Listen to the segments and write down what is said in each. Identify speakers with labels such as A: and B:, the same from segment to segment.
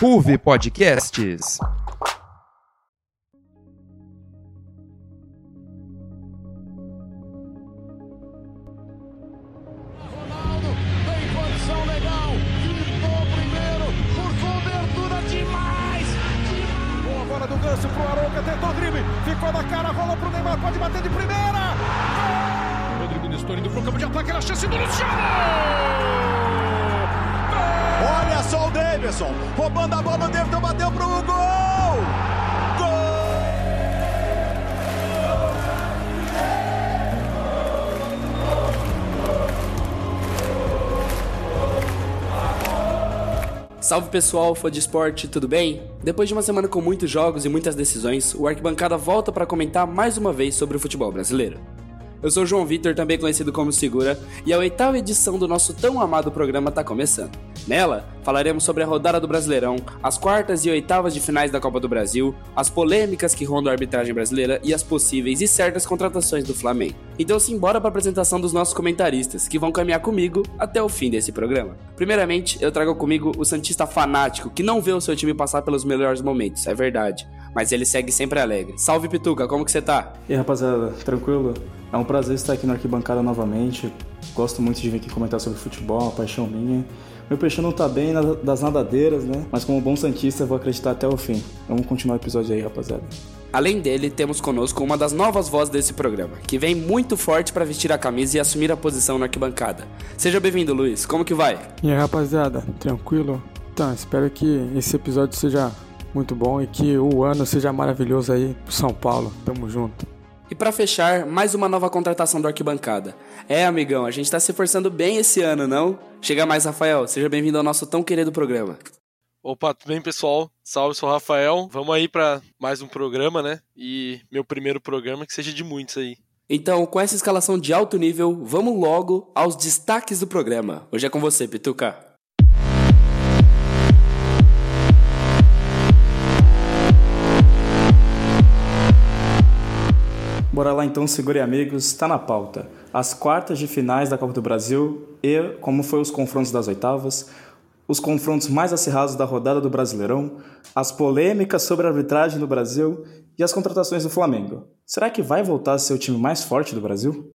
A: Ruve Podcasts.
B: Salve pessoal, fã de esporte, tudo bem? Depois de uma semana com muitos jogos e muitas decisões, o Arquibancada volta para comentar mais uma vez sobre o futebol brasileiro. Eu sou João Vitor, também conhecido como Segura, e a oitava edição do nosso tão amado programa está começando. Nela, falaremos sobre a rodada do Brasileirão, as quartas e oitavas de finais da Copa do Brasil, as polêmicas que rondam a arbitragem brasileira e as possíveis e certas contratações do Flamengo. Então simbora para a apresentação dos nossos comentaristas, que vão caminhar comigo até o fim desse programa. Primeiramente, eu trago comigo o Santista fanático, que não vê o seu time passar pelos melhores momentos, é verdade, mas ele segue sempre alegre. Salve Pituca, como que você tá?
C: E rapaziada, tranquilo? É um prazer estar aqui na arquibancada novamente. Gosto muito de vir aqui comentar sobre futebol, uma paixão minha. Meu peixe não tá bem na- das nadadeiras, né? Mas como bom santista, eu vou acreditar até o fim. Vamos continuar o episódio aí, rapaziada.
B: Além dele, temos conosco uma das novas vozes desse programa, que vem muito forte para vestir a camisa e assumir a posição na arquibancada. Seja bem-vindo, Luiz. Como que vai?
D: E aí, rapaziada, tranquilo? Então, espero que esse episódio seja muito bom e que o ano seja maravilhoso aí pro São Paulo. Tamo junto.
B: E para fechar, mais uma nova contratação do Arquibancada. É, amigão, a gente tá se esforçando bem esse ano, não? Chega mais, Rafael. Seja bem-vindo ao nosso tão querido programa.
E: Opa, tudo bem, pessoal? Salve, sou o Rafael. Vamos aí para mais um programa, né? E meu primeiro programa que seja de muitos aí.
B: Então, com essa escalação de alto nível, vamos logo aos destaques do programa. Hoje é com você, Pituca.
C: Bora lá então, segure amigos, está na pauta. As quartas de finais da Copa do Brasil e como foi os confrontos das oitavas, os confrontos mais acirrados da rodada do Brasileirão, as polêmicas sobre a arbitragem no Brasil e as contratações do Flamengo. Será que vai voltar a ser o time mais forte do Brasil?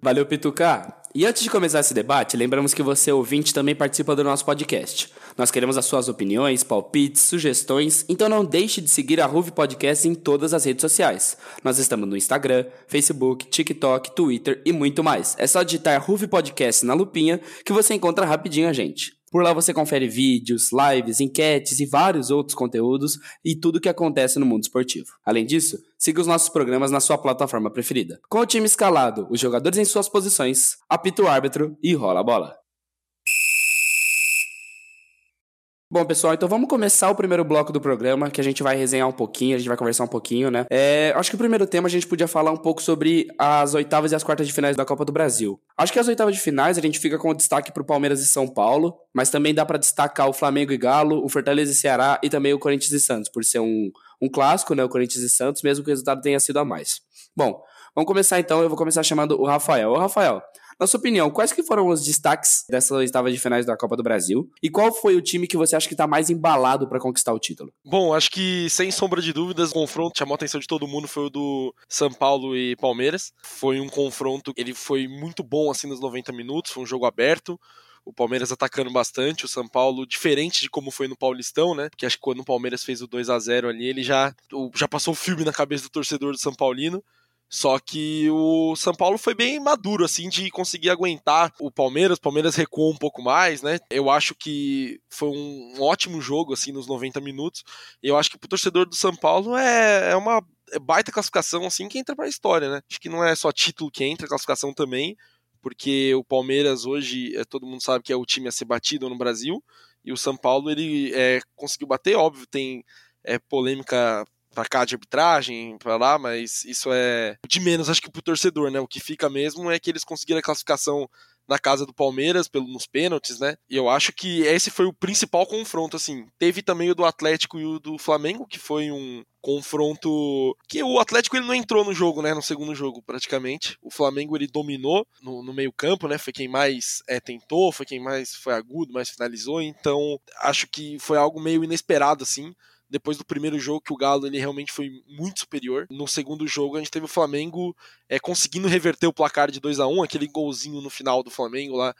B: Valeu, Pituca! E antes de começar esse debate, lembramos que você, ouvinte, também participa do nosso podcast. Nós queremos as suas opiniões, palpites, sugestões, então não deixe de seguir a Ruve Podcast em todas as redes sociais. Nós estamos no Instagram, Facebook, TikTok, Twitter e muito mais. É só digitar Ruve Podcast na lupinha que você encontra rapidinho a gente. Por lá você confere vídeos, lives, enquetes e vários outros conteúdos e tudo o que acontece no mundo esportivo. Além disso, siga os nossos programas na sua plataforma preferida. Com o time escalado, os jogadores em suas posições, apita o árbitro e rola a bola. Bom, pessoal, então vamos começar o primeiro bloco do programa, que a gente vai resenhar um pouquinho, a gente vai conversar um pouquinho, né? É, acho que o primeiro tema a gente podia falar um pouco sobre as oitavas e as quartas de finais da Copa do Brasil. Acho que as oitavas de finais a gente fica com destaque pro Palmeiras e São Paulo, mas também dá pra destacar o Flamengo e Galo, o Fortaleza e Ceará e também o Corinthians e Santos, por ser um, um clássico, né? O Corinthians e Santos, mesmo que o resultado tenha sido a mais. Bom, vamos começar então, eu vou começar chamando o Rafael. Ô, Rafael, na sua opinião, quais que foram os destaques dessas oitavas de finais da Copa do Brasil? E qual foi o time que você acha que tá mais embalado para conquistar o título?
E: Bom, acho que sem sombra de dúvidas, o confronto chamou a atenção de todo mundo foi o do São Paulo e Palmeiras. Foi um confronto, ele foi muito bom assim nos 90 minutos, foi um jogo aberto. O Palmeiras atacando bastante, o São Paulo, diferente de como foi no Paulistão, né? Porque acho que quando o Palmeiras fez o 2 a 0 ali, ele já, já passou o filme na cabeça do torcedor do São Paulino. Só que o São Paulo foi bem maduro, assim, de conseguir aguentar o Palmeiras. O Palmeiras recuou um pouco mais, né? Eu acho que foi um ótimo jogo, assim, nos 90 minutos. Eu acho que pro torcedor do São Paulo é, é uma baita classificação, assim, que entra pra história, né? Acho que não é só título que entra, classificação também. Porque o Palmeiras hoje, é, todo mundo sabe que é o time a ser batido no Brasil. E o São Paulo, ele é, conseguiu bater, óbvio, tem é, polêmica pra cá de arbitragem, pra lá, mas isso é de menos, acho que pro torcedor, né? O que fica mesmo é que eles conseguiram a classificação na casa do Palmeiras pelo, nos pênaltis, né? E eu acho que esse foi o principal confronto, assim. Teve também o do Atlético e o do Flamengo, que foi um confronto que o Atlético ele não entrou no jogo, né? No segundo jogo, praticamente. O Flamengo ele dominou no, no meio campo, né? Foi quem mais é, tentou, foi quem mais foi agudo, mais finalizou. Então acho que foi algo meio inesperado, assim depois do primeiro jogo que o Galo ele realmente foi muito superior. No segundo jogo a gente teve o Flamengo é, conseguindo reverter o placar de 2 a 1 aquele golzinho no final do Flamengo lá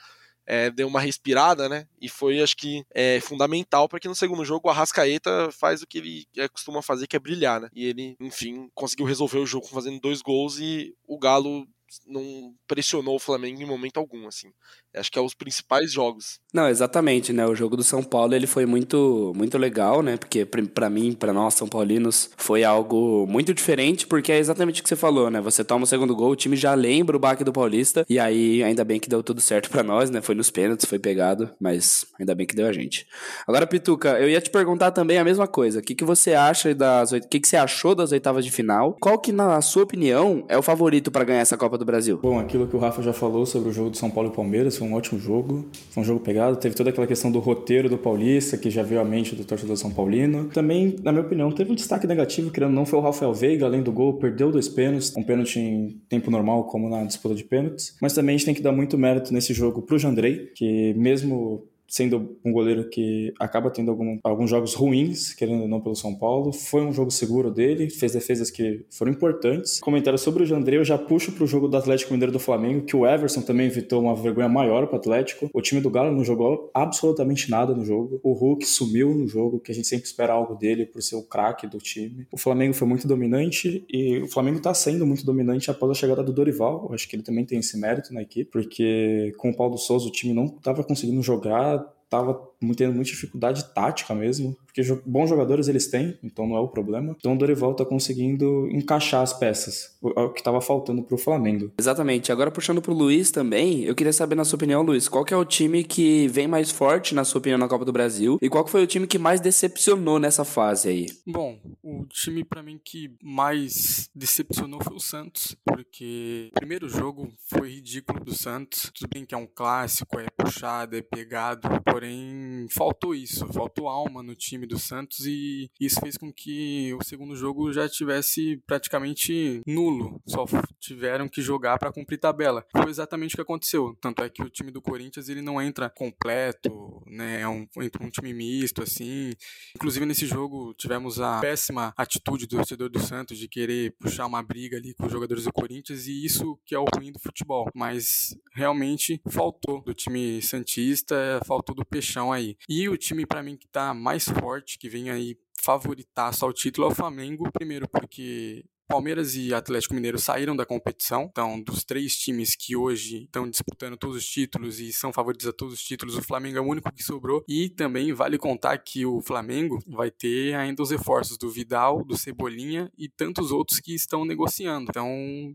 E: é, deu uma respirada, né? E foi, acho que, é, fundamental para que no segundo jogo o Arrascaeta faz o que ele é, costuma fazer, que é brilhar, né? E ele, enfim, conseguiu resolver o jogo fazendo dois gols e o Galo não pressionou o Flamengo em momento algum, assim. Acho que é os principais jogos.
B: Não, exatamente, né? O jogo do São Paulo ele foi muito, muito legal, né? Porque para mim, para nós São Paulinos, foi algo muito diferente, porque é exatamente o que você falou, né? Você toma o segundo gol, o time já lembra o baque do Paulista, e aí ainda bem que deu tudo certo para nós, né? Foi nos pênaltis, foi pegado, mas ainda bem que deu a gente. Agora, Pituca, eu ia te perguntar também a mesma coisa. O que, que você acha das, o que, que você achou das oitavas de final? Qual que, na sua opinião, é o favorito para ganhar essa Copa do Brasil?
C: Bom, aquilo que o Rafa já falou sobre o jogo do São Paulo e Palmeiras foi um ótimo jogo. Foi um jogo pegado. Teve toda aquela questão do roteiro do Paulista, que já veio à mente do torcedor São Paulino. Também, na minha opinião, teve um destaque negativo, que não foi o Rafael Veiga, além do gol, perdeu dois pênaltis, um pênalti em tempo normal, como na disputa de pênaltis. Mas também a gente tem que dar muito mérito nesse jogo pro Jandrei, que mesmo sendo um goleiro que acaba tendo algum, alguns jogos ruins, querendo ou não, pelo São Paulo. Foi um jogo seguro dele, fez defesas que foram importantes. Comentário sobre o Jandrei, eu já puxo para o jogo do Atlético Mineiro do Flamengo, que o Everson também evitou uma vergonha maior para o Atlético. O time do Galo não jogou absolutamente nada no jogo. O Hulk sumiu no jogo, que a gente sempre espera algo dele por ser o craque do time. O Flamengo foi muito dominante e o Flamengo está sendo muito dominante após a chegada do Dorival. Eu acho que ele também tem esse mérito na equipe, porque com o Paulo Souza o time não estava conseguindo jogar tava tendo muita dificuldade tática mesmo, porque bons jogadores eles têm, então não é o problema. Então o Dorival tá conseguindo encaixar as peças, o que estava faltando pro Flamengo.
B: Exatamente. Agora puxando pro Luiz também, eu queria saber na sua opinião, Luiz, qual que é o time que vem mais forte na sua opinião na Copa do Brasil e qual que foi o time que mais decepcionou nessa fase aí?
D: Bom, o time para mim que mais decepcionou foi o Santos, porque o primeiro jogo foi ridículo do Santos. Tudo bem que é um clássico, é puxado, é pegado, porém faltou isso, faltou alma no time do Santos e isso fez com que o segundo jogo já tivesse praticamente nulo, só tiveram que jogar para cumprir tabela. Foi exatamente o que aconteceu, tanto é que o time do Corinthians ele não entra completo, né, é um, entra um time misto assim. Inclusive nesse jogo tivemos a péssima atitude do torcedor do Santos de querer puxar uma briga ali com os jogadores do Corinthians e isso que é o ruim do futebol, mas realmente faltou do time santista, faltou do peixão aí. E o time para mim que tá mais forte, que vem aí favoritaço ao título é o Flamengo, primeiro porque Palmeiras e Atlético Mineiro saíram da competição, então dos três times que hoje estão disputando todos os títulos e são favoritos a todos os títulos, o Flamengo é o único que sobrou. E também vale contar que o Flamengo vai ter ainda os reforços do Vidal, do Cebolinha e tantos outros que estão negociando. Então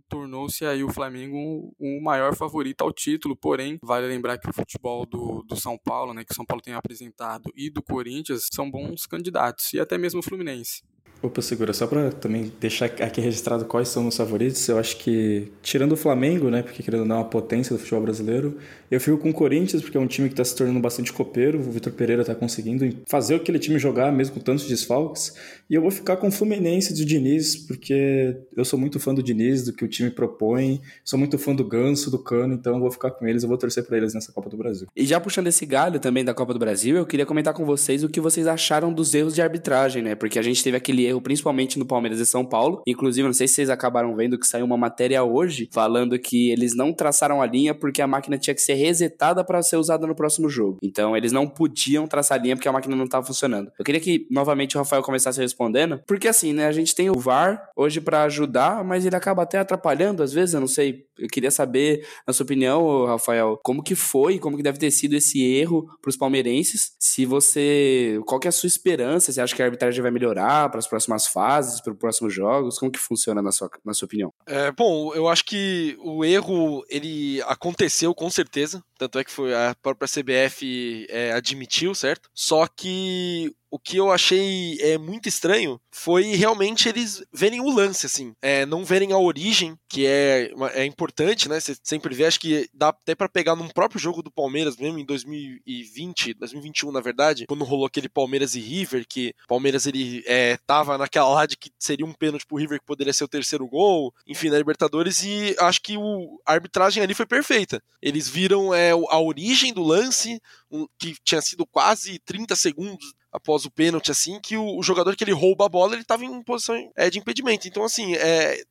D: tornou-se aí o Flamengo o maior favorito ao título, porém vale lembrar que o futebol do, do São Paulo, né, que o São Paulo tem apresentado, e do Corinthians são bons candidatos, e até mesmo o Fluminense.
C: Opa, segura, só para também deixar aqui registrado quais são os favoritos, eu acho que, tirando o Flamengo, né, porque querendo dar uma potência do futebol brasileiro, eu fico com o Corinthians, porque é um time que está se tornando bastante copeiro, o Vitor Pereira está conseguindo fazer aquele time jogar, mesmo com tantos desfalques, e eu vou ficar com o Fluminense do Diniz, porque eu sou muito fã do Diniz, do que o time propõe, sou muito fã do Ganso, do Cano, então eu vou ficar com eles, eu vou torcer para eles nessa Copa do Brasil.
B: E já puxando esse galho também da Copa do Brasil, eu queria comentar com vocês o que vocês acharam dos erros de arbitragem, né, porque a gente teve aquele erro principalmente no Palmeiras e São Paulo. Inclusive, não sei se vocês acabaram vendo que saiu uma matéria hoje falando que eles não traçaram a linha porque a máquina tinha que ser resetada para ser usada no próximo jogo. Então, eles não podiam traçar a linha porque a máquina não estava funcionando. Eu queria que novamente o Rafael começasse respondendo, porque assim, né, a gente tem o VAR hoje para ajudar, mas ele acaba até atrapalhando às vezes, eu não sei. Eu queria saber, na sua opinião, Rafael, como que foi, como que deve ter sido esse erro para os palmeirenses? Se você, qual que é a sua esperança? Você acha que a arbitragem vai melhorar para as próximas fases, para os próximos jogos? Como que funciona na sua, na sua opinião?
E: É, bom, eu acho que o erro ele aconteceu com certeza, tanto é que foi a própria CBF é, admitiu, certo? Só que o que eu achei é, muito estranho foi realmente eles verem o lance, assim, é, não verem a origem, que é, é importante, né? Você sempre vê, acho que dá até para pegar num próprio jogo do Palmeiras, mesmo em 2020, 2021, na verdade, quando rolou aquele Palmeiras e River, que Palmeiras ele é, tava naquela lá de que seria um pênalti pro River que poderia ser o terceiro gol, enfim, na Libertadores, e acho que o, a arbitragem ali foi perfeita. Eles viram é, a origem do lance, um, que tinha sido quase 30 segundos após o pênalti, assim, que o, o, jogador que ele rouba a bola, ele estava em posição é, de impedimento. Então, assim, é,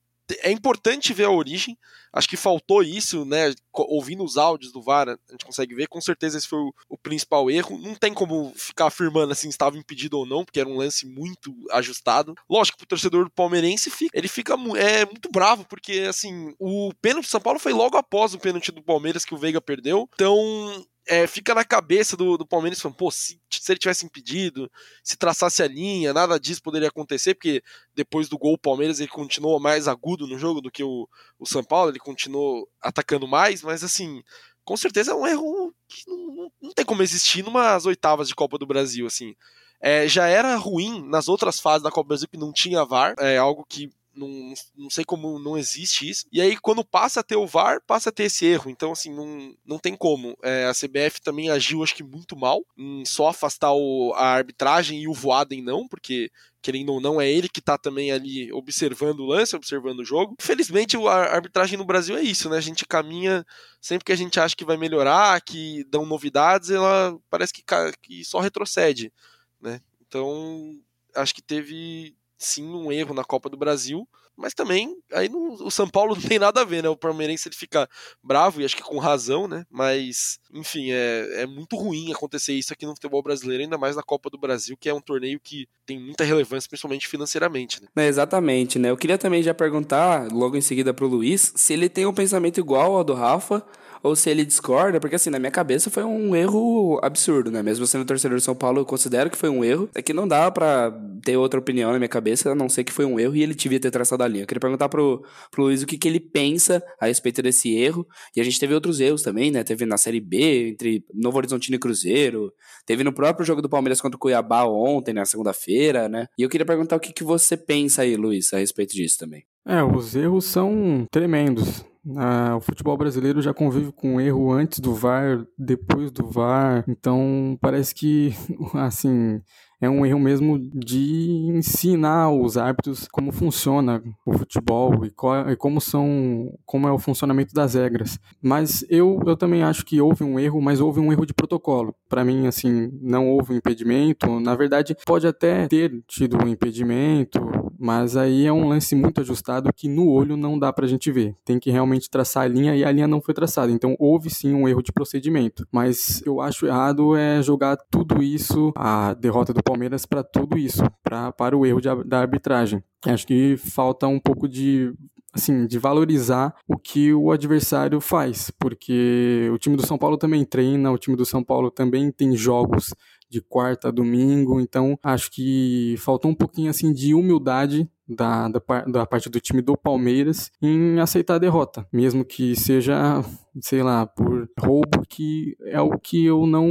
E: é importante ver a origem. Acho que faltou isso, né? Ouvindo os áudios do VAR, a gente consegue ver. Com certeza esse foi o, o principal erro. Não tem como ficar afirmando assim estava impedido ou não, porque era um lance muito ajustado. Lógico o torcedor palmeirense fica, ele fica é, muito bravo, porque assim, o pênalti do São Paulo foi logo após o pênalti do Palmeiras que o Veiga perdeu. Então, é, fica na cabeça do, do Palmeiras falando, pô, se, se, ele tivesse impedido, se traçasse a linha, nada disso poderia acontecer, porque depois do gol o Palmeiras ele continuou mais agudo no jogo do que o, o São Paulo, ele continuou atacando mais, mas assim, com certeza é um erro que não, não, não tem como existir numas oitavas de Copa do Brasil, assim. É, já era ruim nas outras fases da Copa do Brasil que não tinha VAR, é algo que não, não sei como não existe isso. E aí, quando passa a ter o VAR, passa a ter esse erro. Então, assim, não, não tem como. É, a CBF também agiu, acho que, muito mal em só afastar o, a arbitragem e o Voaden não, porque querendo ou não, é ele que tá também ali observando o lance, observando o jogo. Infelizmente, a arbitragem no Brasil é isso, né? A gente caminha sempre que a gente acha que vai melhorar, que dão novidades, ela parece que, que só retrocede, né? Então, acho que teve sim um erro na Copa do Brasil, mas também aí o São Paulo não tem nada a ver, né? O palmeirense ele fica bravo e acho que com razão, né? Mas enfim, é, é muito ruim acontecer isso aqui no futebol brasileiro, ainda mais na Copa do Brasil, que é um torneio que tem muita relevância, principalmente financeiramente, né?
B: É, exatamente, né? Eu queria também já perguntar logo em seguida pro Luiz se ele tem um pensamento igual ao do Rafa ou se ele discorda, porque assim, na minha cabeça foi um erro absurdo, né? Mesmo sendo torcedor de São Paulo, eu considero que foi um erro. É que não dá para ter outra opinião na minha cabeça, a não ser que foi um erro e ele devia ter traçado a linha. Eu queria perguntar pro, pro Luiz o que, que ele pensa a respeito desse erro. E a gente teve outros erros também, né? Teve na Série B, entre Novo Horizontino e Cruzeiro. Teve no próprio jogo do Palmeiras contra o Cuiabá ontem, na segunda-feira, né? E eu queria perguntar o que, que você pensa aí, Luiz, a respeito disso também.
D: É, os erros são tremendos. Ah, o futebol brasileiro já convive com erro antes do VAR, depois do VAR, então parece que, assim, é um erro mesmo de ensinar os árbitros como funciona o futebol e, qual, e, como são como é o funcionamento das regras. Mas eu, eu também acho que houve um erro, mas houve um erro de protocolo. Para mim, assim, não houve um impedimento. Na verdade, pode até ter tido um impedimento, mas aí é um lance muito ajustado que no olho não dá pra gente ver. Tem que realmente traçar a linha e a linha não foi traçada. Então houve sim um erro de procedimento. Mas eu acho errado é jogar tudo isso, a derrota do Palmeiras, para tudo isso, pra, para o erro de, da arbitragem. Acho que falta um pouco de assim, de valorizar o que o adversário faz, porque o time do São Paulo também treina, o time do São Paulo também tem jogos de quarta a domingo, então acho que faltou um pouquinho assim de humildade da, da, da parte do time do Palmeiras em aceitar a derrota, mesmo que seja sei lá, por roubo, que é o que eu não,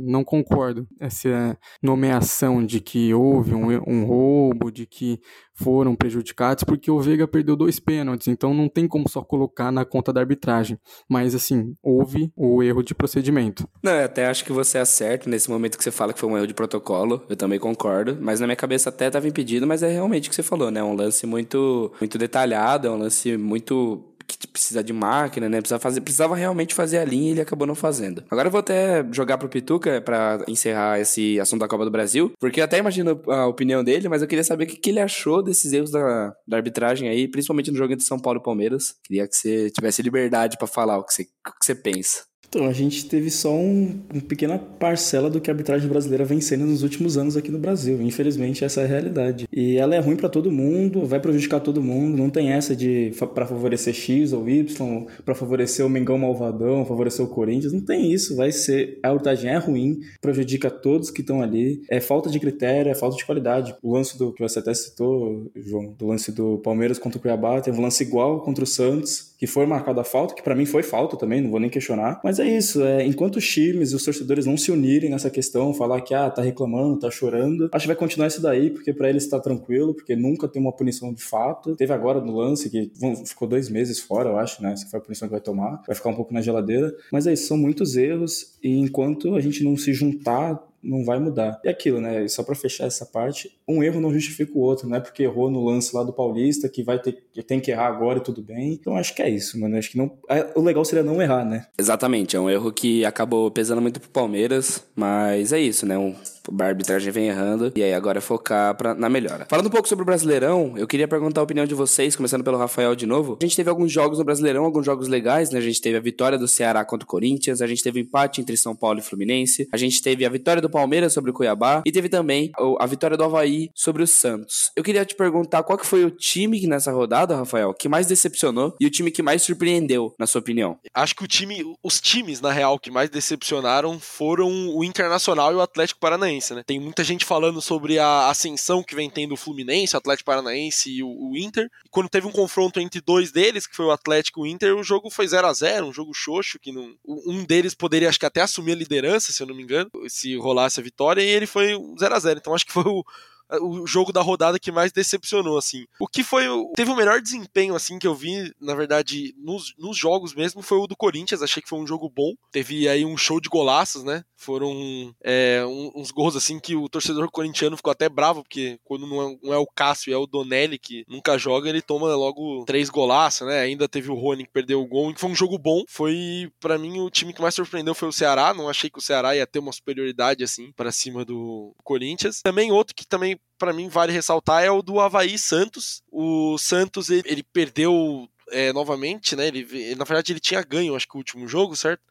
D: não concordo. Essa nomeação de que houve um, um roubo, de que foram prejudicados, porque o Veiga perdeu dois pênaltis, então não tem como só colocar na conta da arbitragem. Mas, assim, houve o erro de procedimento.
B: Não, eu até acho que você acerta nesse momento que você fala que foi um erro de protocolo, eu também concordo, mas na minha cabeça até estava impedido, mas é realmente o que você falou, né? É um lance muito, muito detalhado, é um lance muito que precisa de máquina, né? Precisava, fazer, precisava realmente fazer a linha e ele acabou não fazendo. Agora eu vou até jogar pro Pituca para encerrar esse assunto da Copa do Brasil, porque eu até imagino a opinião dele, mas eu queria saber o que, que ele achou desses erros da, da arbitragem aí, principalmente no jogo entre São Paulo e Palmeiras. Queria que você tivesse liberdade para falar o que você, o que você pensa.
C: Então, a gente teve só um, uma pequena parcela do que a arbitragem brasileira vem sendo nos últimos anos aqui no Brasil. Infelizmente, essa é a realidade. E ela é ruim para todo mundo, vai prejudicar todo mundo. Não tem essa de para favorecer X ou Y, para favorecer o Mengão Malvadão, favorecer o Corinthians. Não tem isso. Vai ser. A arbitragem é ruim, prejudica todos que estão ali. É falta de critério, é falta de qualidade. O lance do que você até citou, João, do lance do Palmeiras contra o Cuiabá, teve um lance igual contra o Santos que foi marcada a falta, que para mim foi falta também, não vou nem questionar. Mas é isso, é, enquanto os times e os torcedores não se unirem nessa questão, falar que ah, tá reclamando, tá chorando, acho que vai continuar isso daí, porque para eles tá tranquilo, porque nunca tem uma punição de fato. Teve agora no lance que ficou dois meses fora, eu acho, né? Essa foi a punição que vai tomar, vai ficar um pouco na geladeira. Mas é isso, são muitos erros e enquanto a gente não se juntar não vai mudar. E aquilo, né? Só para fechar essa parte, um erro não justifica o outro, não é porque errou no lance lá do Paulista que vai ter que tem que errar agora e tudo bem. Então acho que é isso, mano. Acho que não. É, o legal seria não errar, né?
B: Exatamente, é um erro que acabou pesando muito pro Palmeiras, mas é isso, né? Um a arbitragem vem errando. E aí agora é focar pra, na melhora. Falando um pouco sobre o Brasileirão, eu queria perguntar a opinião de vocês, começando pelo Rafael de novo. A gente teve alguns jogos no Brasileirão, alguns jogos legais, né? A gente teve a vitória do Ceará contra o Corinthians, a gente teve o empate entre São Paulo e Fluminense, a gente teve a vitória do Palmeiras sobre o Cuiabá e teve também a vitória do Havaí sobre o Santos. Eu queria te perguntar qual que foi o time que nessa rodada, Rafael, que mais decepcionou e o time que mais surpreendeu, na sua opinião?
E: Acho que o time, os times, na real, que mais decepcionaram foram o Internacional e o Atlético Paranaense, né? Tem muita gente gente falando sobre a ascensão que vem tendo o Fluminense, o Atlético Paranaense e o, o Inter. E quando teve um confronto entre dois deles, que foi o Atlético e o Inter, o jogo foi 0 a 0 um jogo xoxo, que não, um deles poderia, acho que até assumir a liderança, se eu não me engano, se rolasse a vitória, e ele foi 0 a 0 Então acho que foi o, o jogo da rodada que mais decepcionou, assim. O que foi. Teve o melhor desempenho, assim, que eu vi, na verdade, nos, nos jogos mesmo, foi o do Corinthians. Achei que foi um jogo bom. Teve aí um show de golaços, né? Foram é, uns gols, assim, que o torcedor corintiano ficou até bravo, porque quando não é, não é o Cássio, é o Donelli que nunca joga, ele toma logo três golaços, né? Ainda teve o Rony que perdeu o gol. Foi um jogo bom. Foi, para mim, o time que mais surpreendeu foi o Ceará. Não achei que o Ceará ia ter uma superioridade, assim, para cima do Corinthians. Também outro que também para mim vale ressaltar é o do Havaí Santos. O Santos ele, ele perdeu é, novamente, né? Ele, na verdade, ele tinha ganho, acho que o último jogo, certo?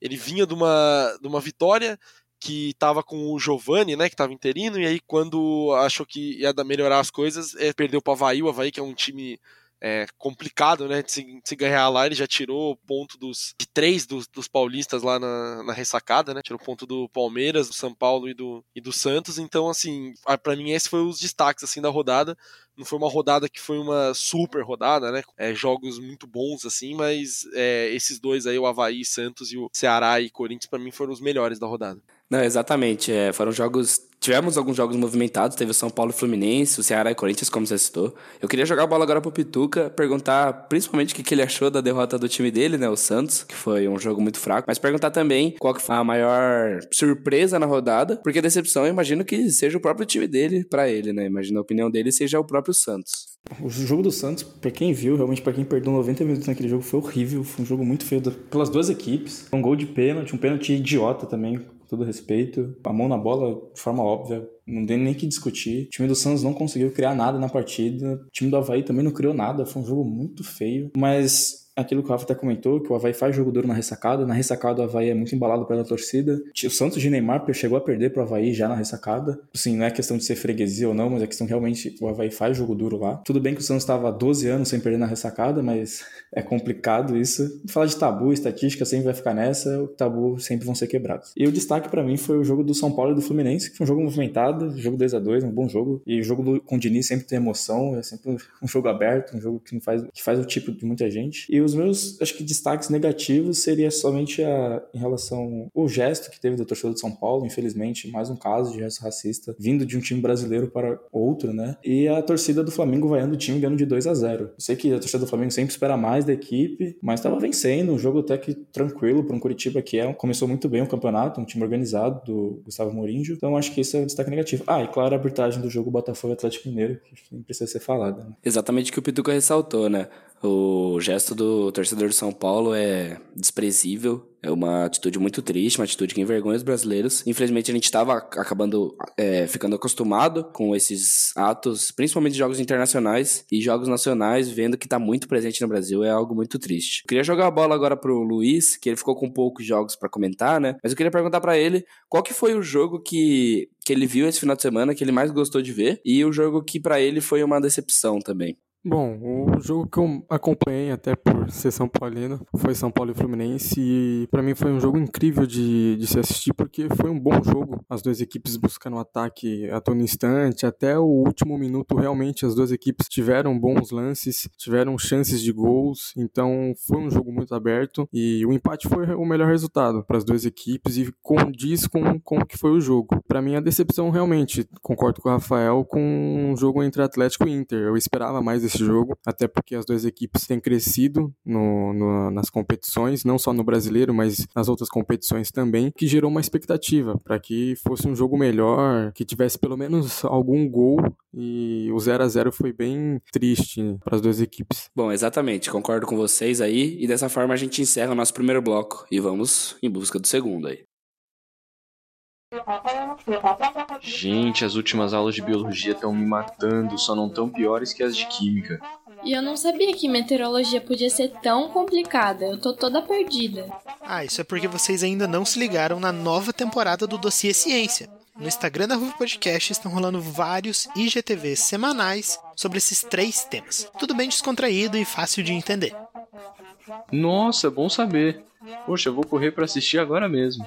E: Ele vinha de uma, de uma vitória que estava com o Giovani, né, que estava interino, e aí quando achou que ia melhorar as coisas, é, perdeu para o Havaí, o Havaí que é um time é, complicado, né? De se, de se, ganhar lá, ele já tirou ponto dos, de três dos, dos paulistas lá na, na, ressacada, né? Tirou ponto do Palmeiras, do São Paulo e do, e do Santos. Então, assim, para mim, esse foi os destaques assim da rodada. Não foi uma rodada que foi uma super rodada, né? É, jogos muito bons, assim, mas é, esses dois aí, o Havaí, Santos e o Ceará e Corinthians, para mim foram os melhores da rodada.
B: Não, exatamente. É, foram jogos. Tivemos alguns jogos movimentados, teve o São Paulo e Fluminense, o Ceará e Corinthians, como você citou. Eu queria jogar a bola agora pro Pituca, perguntar principalmente o que, ele achou da derrota do time dele, né, o Santos, que foi um jogo muito fraco, mas perguntar também qual que foi a maior surpresa na rodada, porque a decepção eu imagino que seja o próprio time dele para ele, né? Imagino a opinião dele seja o próprio Santos.
C: O jogo do Santos, pra quem viu, realmente pra quem perdeu 90 minutos naquele jogo, foi horrível. Foi um jogo muito feio pelas duas equipes. Um gol de pênalti, um pênalti idiota também todo respeito. A mão na bola de forma óbvia, não tem nem que discutir. O time do Santos não conseguiu criar nada na partida. O time do Havaí também não criou nada. Foi um jogo muito feio. Mas aquilo que o Rafa até comentou, que o Havaí faz jogo duro na ressacada. Na ressacada, o Havaí é muito embalado pela torcida. O Santos de Neymar chegou a perder pro Havaí já na ressacada. Assim, não é questão de ser freguesia ou não, mas é questão realmente o Havaí faz jogo duro lá. Tudo bem que o Santos estava 12 anos sem perder na ressacada, mas é complicado isso. Falar de tabu, estatística sempre vai ficar nessa, o tabu sempre vão ser quebrados. E o destaque para mim foi o jogo do São Paulo e do Fluminense, que foi um jogo movimentado, jogo 2 a 2 um bom jogo. E o jogo do, com o Diniz sempre tem emoção, é sempre um jogo aberto, um jogo que, faz, que faz o tipo de muita gente. E os meus, acho que destaques negativos seria somente a, em relação ao gesto que teve do torcedor de São Paulo, infelizmente, mais um caso de gesto racista vindo de um time brasileiro para outro, né? E a torcida do Flamengo vaiando o time ganhando de 2 a 0 Eu sei que a torcida do Flamengo sempre espera mais da equipe, mas estava vencendo, um jogo até que tranquilo para um Curitiba que é, começou muito bem o campeonato, um time organizado do Gustavo Mourinho. Então acho que esse é o destaque negativo. Ah, e claro, a arbitragem do jogo Botafogo Atlético Mineiro, que nem precisa ser falada. Né?
B: Exatamente o que o Pituca ressaltou, né? O gesto do torcedor de São Paulo é desprezível, é uma atitude muito triste, uma atitude que envergonha os brasileiros. Infelizmente, a gente estava acabando é, ficando acostumado com esses atos, principalmente jogos internacionais e jogos nacionais, vendo que está muito presente no Brasil, é algo muito triste. Eu queria jogar a bola agora pro Luiz, que ele ficou com poucos jogos para comentar, né? Mas eu queria perguntar para ele qual que foi o jogo que, que ele viu esse final de semana, que ele mais gostou de ver, e o jogo que para ele foi uma decepção também.
D: Bom, o jogo que eu acompanhei até por ser São Paulino foi São Paulo e Fluminense e para mim foi um jogo incrível de, de se assistir porque foi um bom jogo. As duas equipes buscando ataque a todo instante, até o último minuto realmente as duas equipes tiveram bons lances, tiveram chances de gols, então foi um jogo muito aberto e o empate foi o melhor resultado para as duas equipes e condiz com, com o que foi o jogo. Para mim a decepção realmente, concordo com o Rafael, com um jogo entre Atlético e Inter. Eu esperava mais esse jogo, até porque as duas equipes têm crescido no, no, nas competições, não só no brasileiro, mas nas outras competições também, que gerou uma expectativa para que fosse um jogo melhor, que tivesse pelo menos algum gol e o 0 a 0 foi bem triste para as duas equipes.
B: Bom, exatamente, concordo com vocês aí e dessa forma a gente encerra o nosso primeiro bloco e vamos em busca do segundo aí.
A: Gente, as últimas aulas de biologia estão me matando, só não tão piores que as de química.
F: E eu não sabia que meteorologia podia ser tão complicada. Eu tô toda perdida.
G: Ah, isso é porque vocês ainda não se ligaram na nova temporada do Dossiê Ciência. No Instagram da Ruve Podcast estão rolando vários IGTVs semanais sobre esses três temas. Tudo bem descontraído e fácil de entender.
A: Nossa, bom saber. Poxa, eu vou correr para assistir agora mesmo.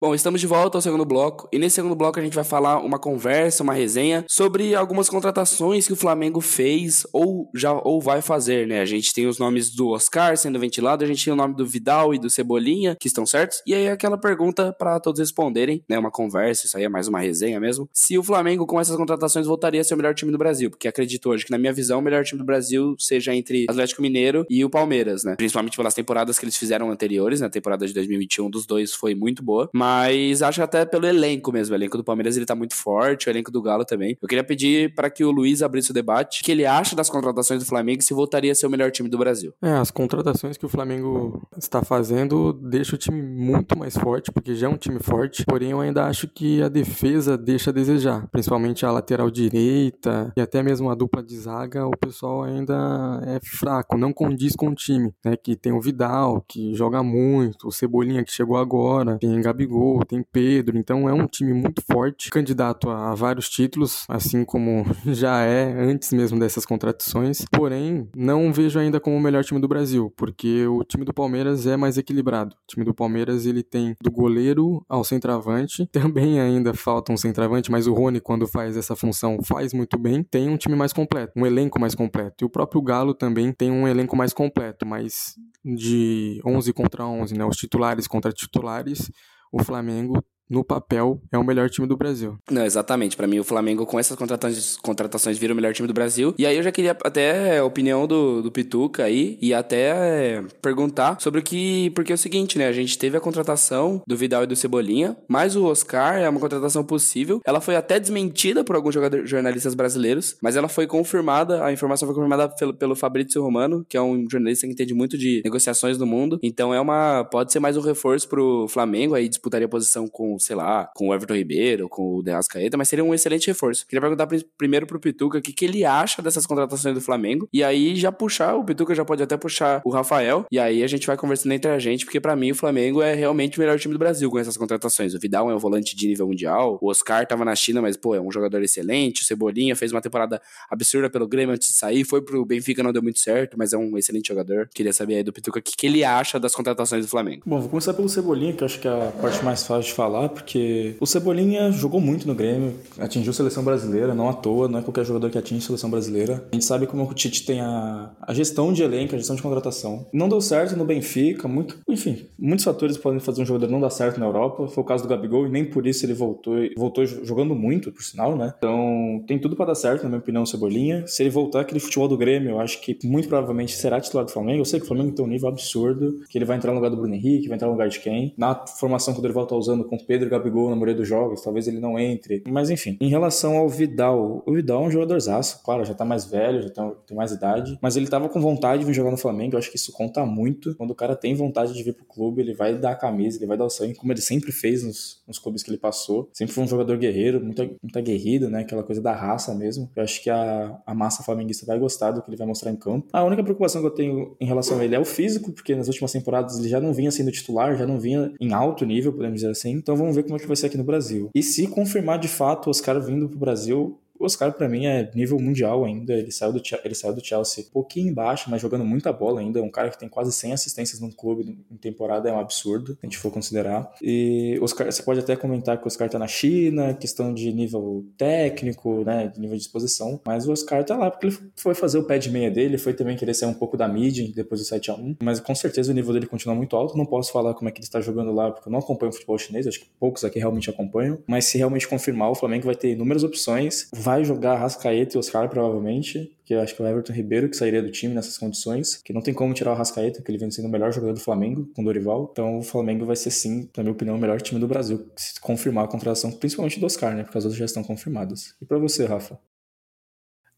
B: Bom, estamos de volta ao segundo bloco e nesse segundo bloco a gente vai falar uma conversa, uma resenha sobre algumas contratações que o Flamengo fez ou já ou vai fazer, né? A gente tem os nomes do Oscar sendo ventilado, a gente tem o nome do Vidal e do Cebolinha que estão certos e aí aquela pergunta para todos responderem, né? Uma conversa, isso aí é mais uma resenha mesmo. Se o Flamengo com essas contratações voltaria a ser o melhor time do Brasil, porque acredito hoje que na minha visão o melhor time do Brasil seja entre Atlético Mineiro e o Palmeiras, né? Principalmente pelas temporadas que eles fizeram anteriores, na né? temporada de 2021 dos dois foi muito boa, mas mas acho até pelo elenco mesmo. O elenco do Palmeiras ele tá muito forte, o elenco do Galo também. Eu queria pedir para que o Luiz abrisse o debate. O que ele acha das contratações do Flamengo se voltaria a ser o melhor time do Brasil?
D: É, as contratações que o Flamengo está fazendo deixa o time muito mais forte, porque já é um time forte. Porém, eu ainda acho que a defesa deixa a desejar. Principalmente a lateral direita e até mesmo a dupla de zaga, o pessoal ainda é fraco, não condiz com o time. Né? Que tem o Vidal, que joga muito, o Cebolinha que chegou agora, tem Gabigol, tem Pedro, então é um time muito forte, candidato a vários títulos, assim como já é antes mesmo dessas contratações. Porém, não vejo ainda como o melhor time do Brasil, porque o time do Palmeiras é mais equilibrado. O time do Palmeiras ele tem do goleiro ao centroavante, também ainda falta um centroavante, mas o Rony quando faz essa função faz muito bem. Tem um time mais completo, um elenco mais completo. E o próprio Galo também tem um elenco mais completo, mas de 11 contra 11, né, os titulares contra titulares, o Flamengo no papel, é o melhor time do Brasil.
B: Não, exatamente. Para mim, o Flamengo, com essas contratações, contratações, vira o melhor time do Brasil. E aí eu já queria até a opinião do, do Pituca aí e até perguntar sobre o que. Porque é o seguinte, né? A gente teve a contratação do Vidal e do Cebolinha, mas o Oscar é uma contratação possível. Ela foi até desmentida por alguns jogadores, jornalistas brasileiros, mas ela foi confirmada, a informação foi confirmada pelo, pelo Fabrício Romano, que é um jornalista que entende muito de negociações no mundo. Então é uma. Pode ser mais um reforço pro Flamengo, aí disputaria posição com sei lá, com o Everton Ribeiro, com o De Ascaeta, mas seria um excelente reforço. Queria perguntar primeiro pro Pituca o que, que ele acha dessas contratações do Flamengo, e aí já puxar, o Pituca já pode até puxar o Rafael, e aí a gente vai conversando entre a gente, porque para mim o Flamengo é realmente o melhor time do Brasil com essas contratações. O Vidal é um volante de nível mundial, o Oscar tava na China, mas pô, é um jogador excelente, o Cebolinha fez uma temporada absurda pelo Grêmio antes de sair, foi pro Benfica, não deu muito certo, mas é um excelente jogador. Queria saber aí do Pituca o que, que ele acha das contratações do Flamengo.
C: Bom, vou começar pelo Cebolinha, que acho que é a parte mais fácil de falar, porque o Cebolinha jogou muito no Grêmio, atingiu seleção brasileira, não à toa, não é qualquer jogador que atinge seleção brasileira. A gente sabe como o Tite tem a, a gestão de elenco, a gestão de contratação. Não deu certo no Benfica, muito, enfim, muitos fatores podem fazer um jogador não dar certo na Europa. Foi o caso do Gabigol e nem por isso ele voltou, voltou jogando muito, por sinal, né? Então tem tudo para dar certo, na minha opinião, o Cebolinha. Se ele voltar aquele futebol do Grêmio, eu acho que muito provavelmente será titular do Flamengo. Eu sei que o Flamengo tem um nível absurdo, que ele vai entrar no lugar do Bruno Henrique, vai entrar no lugar de quem. Na formação que o Dorival tá usando com Pedro e Gabigol na maioria dos jogos, talvez ele não entre. Mas enfim, em relação ao Vidal, o Vidal é um jogador zaço, claro, já tá mais velho, já tem, tem mais idade, mas ele tava com vontade de vir jogar no Flamengo, eu acho que isso conta muito. Quando o cara tem vontade de vir pro clube, ele vai dar a camisa, ele vai dar o sangue, como ele sempre fez nos, nos clubes que ele passou. Sempre foi um jogador guerreiro, muito, muito aguerrido, né? Aquela coisa da raça mesmo. Eu acho que a, a massa flamenguista vai gostar do que ele vai mostrar em campo. A única preocupação que eu tenho em relação a ele é o físico, porque nas últimas temporadas ele já não vinha sendo titular, já não vinha em alto nível, podemos dizer assim. Então vamos ver como é que vai ser aqui no Brasil. E se confirmar de fato o Oscar vindo pro Brasil, O Oscar, para mim, é nível mundial ainda. Ele saiu, do, ele saiu do Chelsea um pouquinho embaixo, mas jogando muita bola ainda. É um cara que tem quase 100 assistências no clube em temporada, é um absurdo, se a gente for considerar. E Oscar, você pode até comentar que o Oscar tá na China, questão de nível técnico, né, de nível de exposição, mas o Oscar tá lá porque ele foi fazer o pé de meia dele, foi também querer sair um pouco da mídia depois do 7 a 1 mas com certeza o nível dele continua muito alto. Não posso falar como é que ele está jogando lá, porque eu não acompanho o futebol chinês, acho que poucos aqui realmente acompanham, mas se realmente confirmar, o Flamengo vai ter inúmeras opções, jogar Rascaeta e Oscar provavelmente, que eu acho que é o Everton Ribeiro que sairia do time nessas condições, que não tem como tirar o Rascaeta, que ele vem sendo o melhor jogador do Flamengo com Dorival. Então o Flamengo vai ser sim, na minha opinião, o melhor time do Brasil, se confirmar a contratação, principalmente do Oscar, né? Porque as outras já estão confirmadas. E para você, Rafa?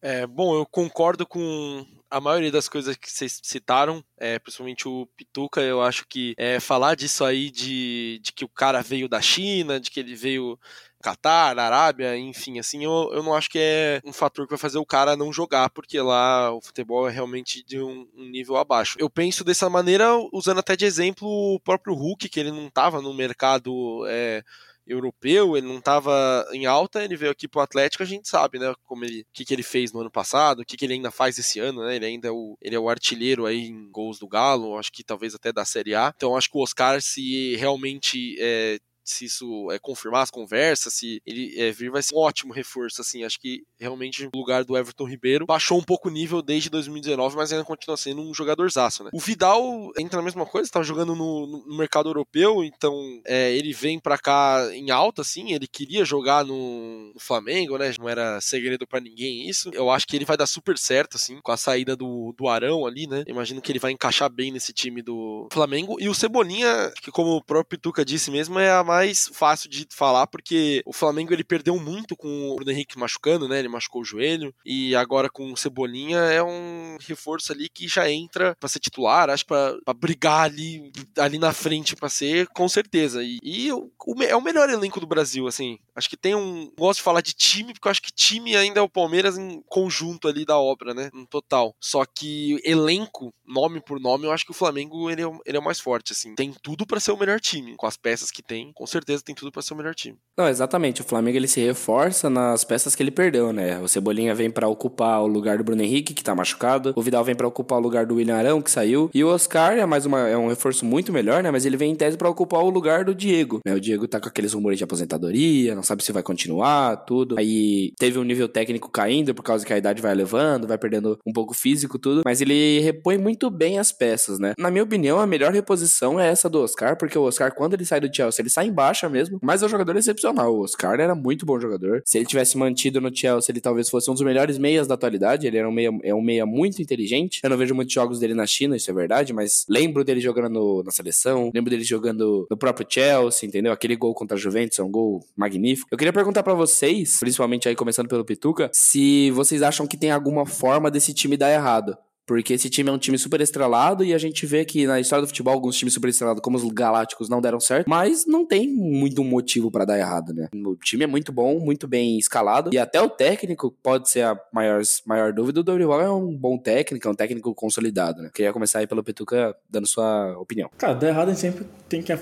E: É, bom, eu concordo com a maioria das coisas que vocês citaram, é, principalmente o Pituca, eu acho que é, falar disso aí de, de que o cara veio da China, de que ele veio Catar, Arábia, enfim, assim, eu, eu não acho que é um fator que vai fazer o cara não jogar, porque lá o futebol é realmente de um, um nível abaixo. Eu penso dessa maneira, usando até de exemplo o próprio Hulk, que ele não estava no mercado. É, europeu, ele não estava em alta, ele veio aqui pro Atlético, a gente sabe, né, como ele, o que, que ele fez no ano passado, o que, que ele ainda faz esse ano, né, ele ainda é o, ele é o artilheiro aí em gols do Galo, acho que talvez até da Série A, então acho que o Oscar, se realmente é, se isso é confirmar as conversas, se ele é, vir, vai ser um ótimo reforço, assim, acho que realmente o lugar do Everton Ribeiro baixou um pouco o nível desde 2019, mas ainda continua sendo um jogadorzaço, né? O Vidal entra na mesma coisa, tá jogando no, no mercado europeu, então é, ele vem para cá em alta, assim, ele queria jogar no, no Flamengo, né? Não era segredo para ninguém isso. Eu acho que ele vai dar super certo, assim, com a saída do, do Arão ali, né? Imagino que ele vai encaixar bem nesse time do Flamengo. E o Cebolinha, que como o próprio Pituca disse mesmo, é a mais fácil de falar, porque o Flamengo ele perdeu muito com o Bruno Henrique machucando, né? Ele machucou o joelho. E agora com o Cebolinha é um reforço ali que já entra para ser titular, acho para brigar ali, ali na frente para ser, com certeza. E, e o, o, é o melhor elenco do Brasil, assim. Acho que tem um. Gosto de falar de time, porque eu acho que time ainda é o Palmeiras em conjunto ali da obra, né? No total. Só que elenco, nome por nome, eu acho que o Flamengo ele é, ele é o mais forte, assim. Tem tudo para ser o melhor time. Com as peças que tem, com certeza tem tudo para ser o melhor time.
B: Não, exatamente. O Flamengo ele se reforça nas peças que ele perdeu, né? O Cebolinha vem para ocupar o lugar do Bruno Henrique, que tá machucado. O Vidal vem para ocupar o lugar do William Arão, que saiu. E o Oscar é mais uma, é um reforço muito melhor, né? Mas ele vem em tese para ocupar o lugar do Diego. Né? O Diego tá com aqueles rumores de aposentadoria, não sabe se vai continuar, tudo. Aí teve um nível técnico caindo por causa que a idade vai levando, vai perdendo um pouco físico, tudo. Mas ele repõe muito bem as peças, né? Na minha opinião, a melhor reposição é essa do Oscar, porque o Oscar, quando ele sai do Chelsea, ele sai em baixa mesmo. Mas é um jogador excepcional. O Oscar era muito bom jogador. Se ele tivesse mantido no Chelsea, ele talvez fosse um dos melhores meias da atualidade. Ele era um meia, é um meia muito inteligente. Eu não vejo muitos jogos dele na China, isso é verdade, mas lembro dele jogando na seleção, lembro dele jogando no próprio Chelsea, entendeu? Aquele gol contra a Juventus é um gol magnífico. Eu queria perguntar para vocês, principalmente aí começando pelo Pituca, se vocês acham que tem alguma forma desse time dar errado. Porque esse time é um time super estrelado e a gente vê que na história do futebol alguns times super estrelados, como os Galácticos, não deram certo, mas não tem muito motivo para dar errado, né? O time é muito bom, muito bem escalado e até o técnico pode ser a maior, maior dúvida. O Dorival é um bom técnico, é um técnico consolidado, né? Queria começar aí pelo Petuca dando sua opinião.
C: Cara, dar errado a gente sempre tem que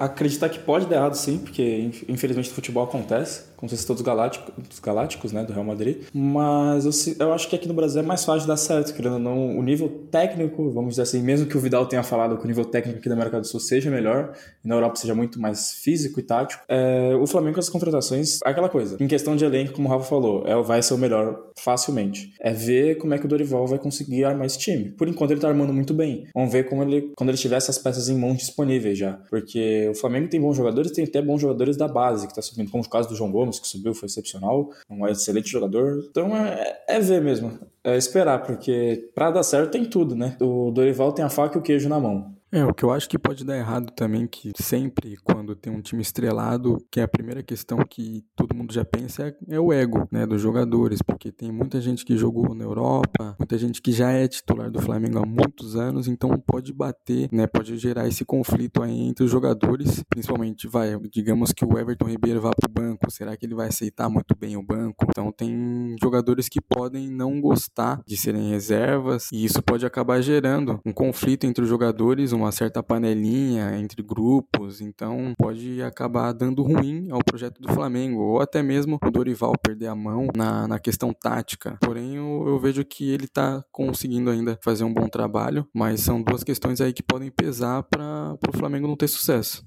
C: acreditar que pode dar errado sim, porque infelizmente o futebol acontece, como se todos os galácticos, os galácticos, né, do Real Madrid. Mas eu, eu acho que aqui no Brasil é mais fácil dar certo, querendo ou não o nível técnico, vamos dizer assim, mesmo que o Vidal tenha falado que o nível técnico aqui da América do Sul seja melhor, e na Europa seja muito mais físico e tático, é, o Flamengo com as contratações, é aquela coisa. Em questão de elenco, como o Rafa falou, é, vai ser o melhor facilmente. É ver como é que o Dorival vai conseguir armar esse time. Por enquanto ele tá armando muito bem. Vamos ver como ele, quando ele tiver essas peças em mãos disponíveis já. Porque o Flamengo tem bons jogadores, tem até bons jogadores da base que tá subindo, como o caso do João Gomes, que subiu, foi excepcional, um excelente jogador. Então é, é ver mesmo é esperar, porque para dar certo tem tudo, né? O Dorival tem a faca e o queijo na mão.
D: É, o que eu acho que pode dar errado também, que sempre quando tem um time estrelado, que é a primeira questão que todo mundo já pensa é, é, o ego, né, dos jogadores, porque tem muita gente que jogou na Europa, muita gente que já é titular do Flamengo há muitos anos, então pode bater, né, pode gerar esse conflito aí entre os jogadores, principalmente, vai, digamos que o Everton Ribeiro vá pro banco, será que ele vai aceitar muito bem o banco? Então tem jogadores que podem não gostar de serem reservas, e isso pode acabar gerando um conflito entre os jogadores, uma certa panelinha entre grupos, então pode acabar dando ruim ao projeto do Flamengo, ou até mesmo o Dorival perder a mão na, na questão tática. Porém, eu, eu vejo que ele está conseguindo ainda fazer um bom trabalho, mas são duas questões aí que podem pesar para o Flamengo não ter sucesso.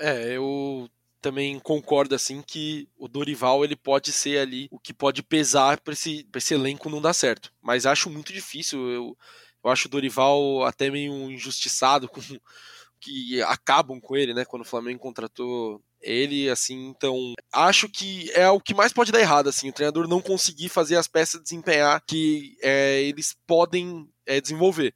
E: É, eu também concordo assim que o Dorival ele pode ser ali o que pode pesar para esse, esse elenco não dar certo. Mas acho muito difícil. Eu, eu acho o Dorival até meio injustiçado com que acabam com ele, né? Quando o Flamengo contratou ele, assim, então acho que é o que mais pode dar errado, assim, o treinador não conseguir fazer as peças desempenhar que é, eles podem é, desenvolver.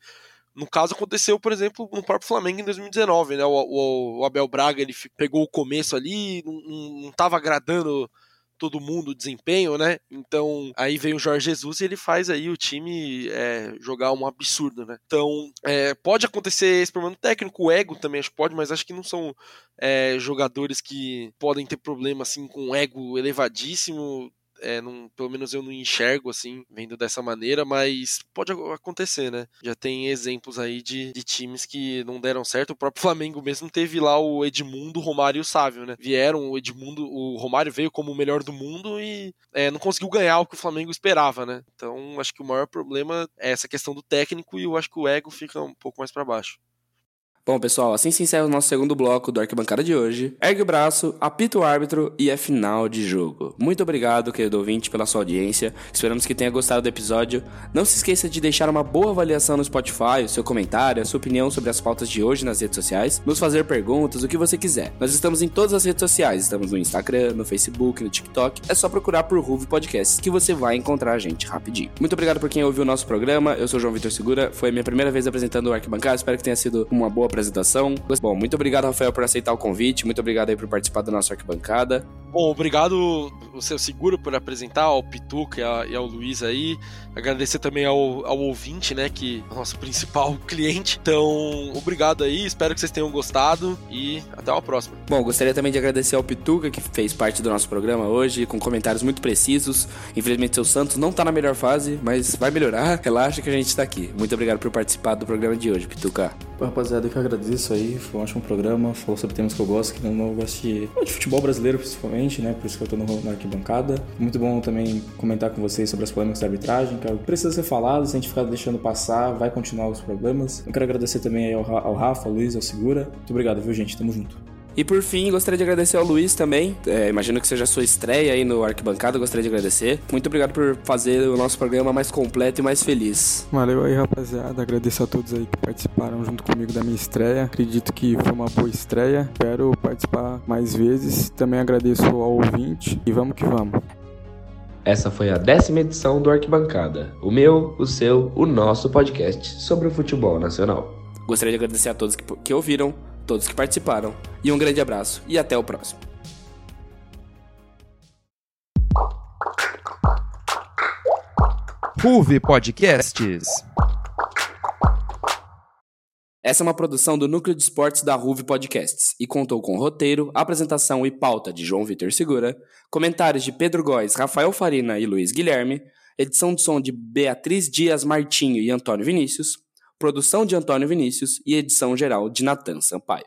E: No caso, aconteceu, por exemplo, no próprio Flamengo em 2019, né? O, o, o Abel Braga ele pegou o começo ali, não estava agradando todo mundo desempenho, né? Então aí vem o Jorge Jesus e ele faz aí o time é, jogar um absurdo, né? Então é, pode acontecer esse problema técnico, o ego também acho que pode, mas acho que não são é, jogadores que podem ter problema assim com ego elevadíssimo é, não, pelo menos eu não enxergo assim, vendo dessa maneira, mas pode acontecer, né? Já tem exemplos aí de, de times que não deram certo. O próprio Flamengo mesmo teve lá o Edmundo, o Romário e o Sávio, né? Vieram, o Edmundo, o Romário veio como o melhor do mundo e é, não conseguiu ganhar o que o Flamengo esperava, né? Então acho que o maior problema é essa questão do técnico e eu acho que o ego fica um pouco mais para baixo.
B: Bom, pessoal, assim se encerra o nosso segundo bloco do Arquibancada de hoje. Ergue o braço, apita o árbitro e é final de jogo. Muito obrigado, querido ouvinte, pela sua audiência. Esperamos que tenha gostado do episódio. Não se esqueça de deixar uma boa avaliação no Spotify, o seu comentário, a sua opinião sobre as pautas de hoje nas redes sociais, nos fazer perguntas, o que você quiser. Nós estamos em todas as redes sociais, estamos no Instagram, no Facebook, no TikTok. É só procurar por Ruve Podcasts que você vai encontrar a gente rapidinho. Muito obrigado por quem ouviu o nosso programa. Eu sou João Vitor Segura, foi a minha primeira vez apresentando o Arquibancada. Espero que tenha sido uma boa apresentação. Bom, muito obrigado, Rafael, por aceitar o convite. Muito obrigado aí por participar da nossa arquibancada.
E: Bom, obrigado, o seu seguro, por apresentar ao Pituca e, e ao Luiz aí. Agradecer também ao, ao ouvinte, né, que é o nosso principal cliente. Então, obrigado aí, espero que vocês tenham gostado e até uma próxima.
B: Bom, gostaria também de agradecer ao Pituca, que fez parte do nosso programa hoje, com comentários muito precisos. Infelizmente, seu Santos não tá na melhor fase, mas vai melhorar. Relaxa que a gente tá aqui. Muito obrigado por participar do programa de hoje, Pituca.
C: Rapaziada, eu que agradeço aí, foi um ótimo programa, falou sobre temas que eu gosto, que não gosto de, de futebol brasileiro principalmente, né, por isso que eu tô no, na arquibancada. Muito bom também comentar com vocês sobre as polêmicas da arbitragem, que precisa ser falado, se a gente ficar deixando passar, vai continuar os problemas. Eu quero agradecer também ao, ao Rafa, ao Luiz, ao Segura. Muito obrigado, viu gente, tamo junto.
B: E por fim, gostaria de agradecer ao Luiz também. É, imagino que seja a sua estreia aí no Arquibancada, gostaria de agradecer. Muito obrigado por fazer o nosso programa mais completo e mais feliz.
D: Valeu aí, rapaziada. Agradeço a todos aí que participaram junto comigo da minha estreia. Acredito que foi uma boa estreia. Espero participar mais vezes. Também agradeço ao ouvinte e vamos que vamos.
A: Essa foi a décima edição do Arquibancada. O meu, o seu, o nosso podcast sobre o futebol nacional.
B: Gostaria de agradecer a todos que, que ouviram todos que participaram, e um grande abraço e até o próximo.
H: Ruve Podcasts.
B: Essa é uma produção do Núcleo de Esportes da Ruve Podcasts e contou com roteiro, apresentação e pauta de João Vitor Segura, comentários de Pedro Góes, Rafael Farina e Luiz Guilherme, edição de som de Beatriz Dias Martinho e Antônio Vinícius, produção de Antônio Vinícius e edição geral de Natan Sampaio.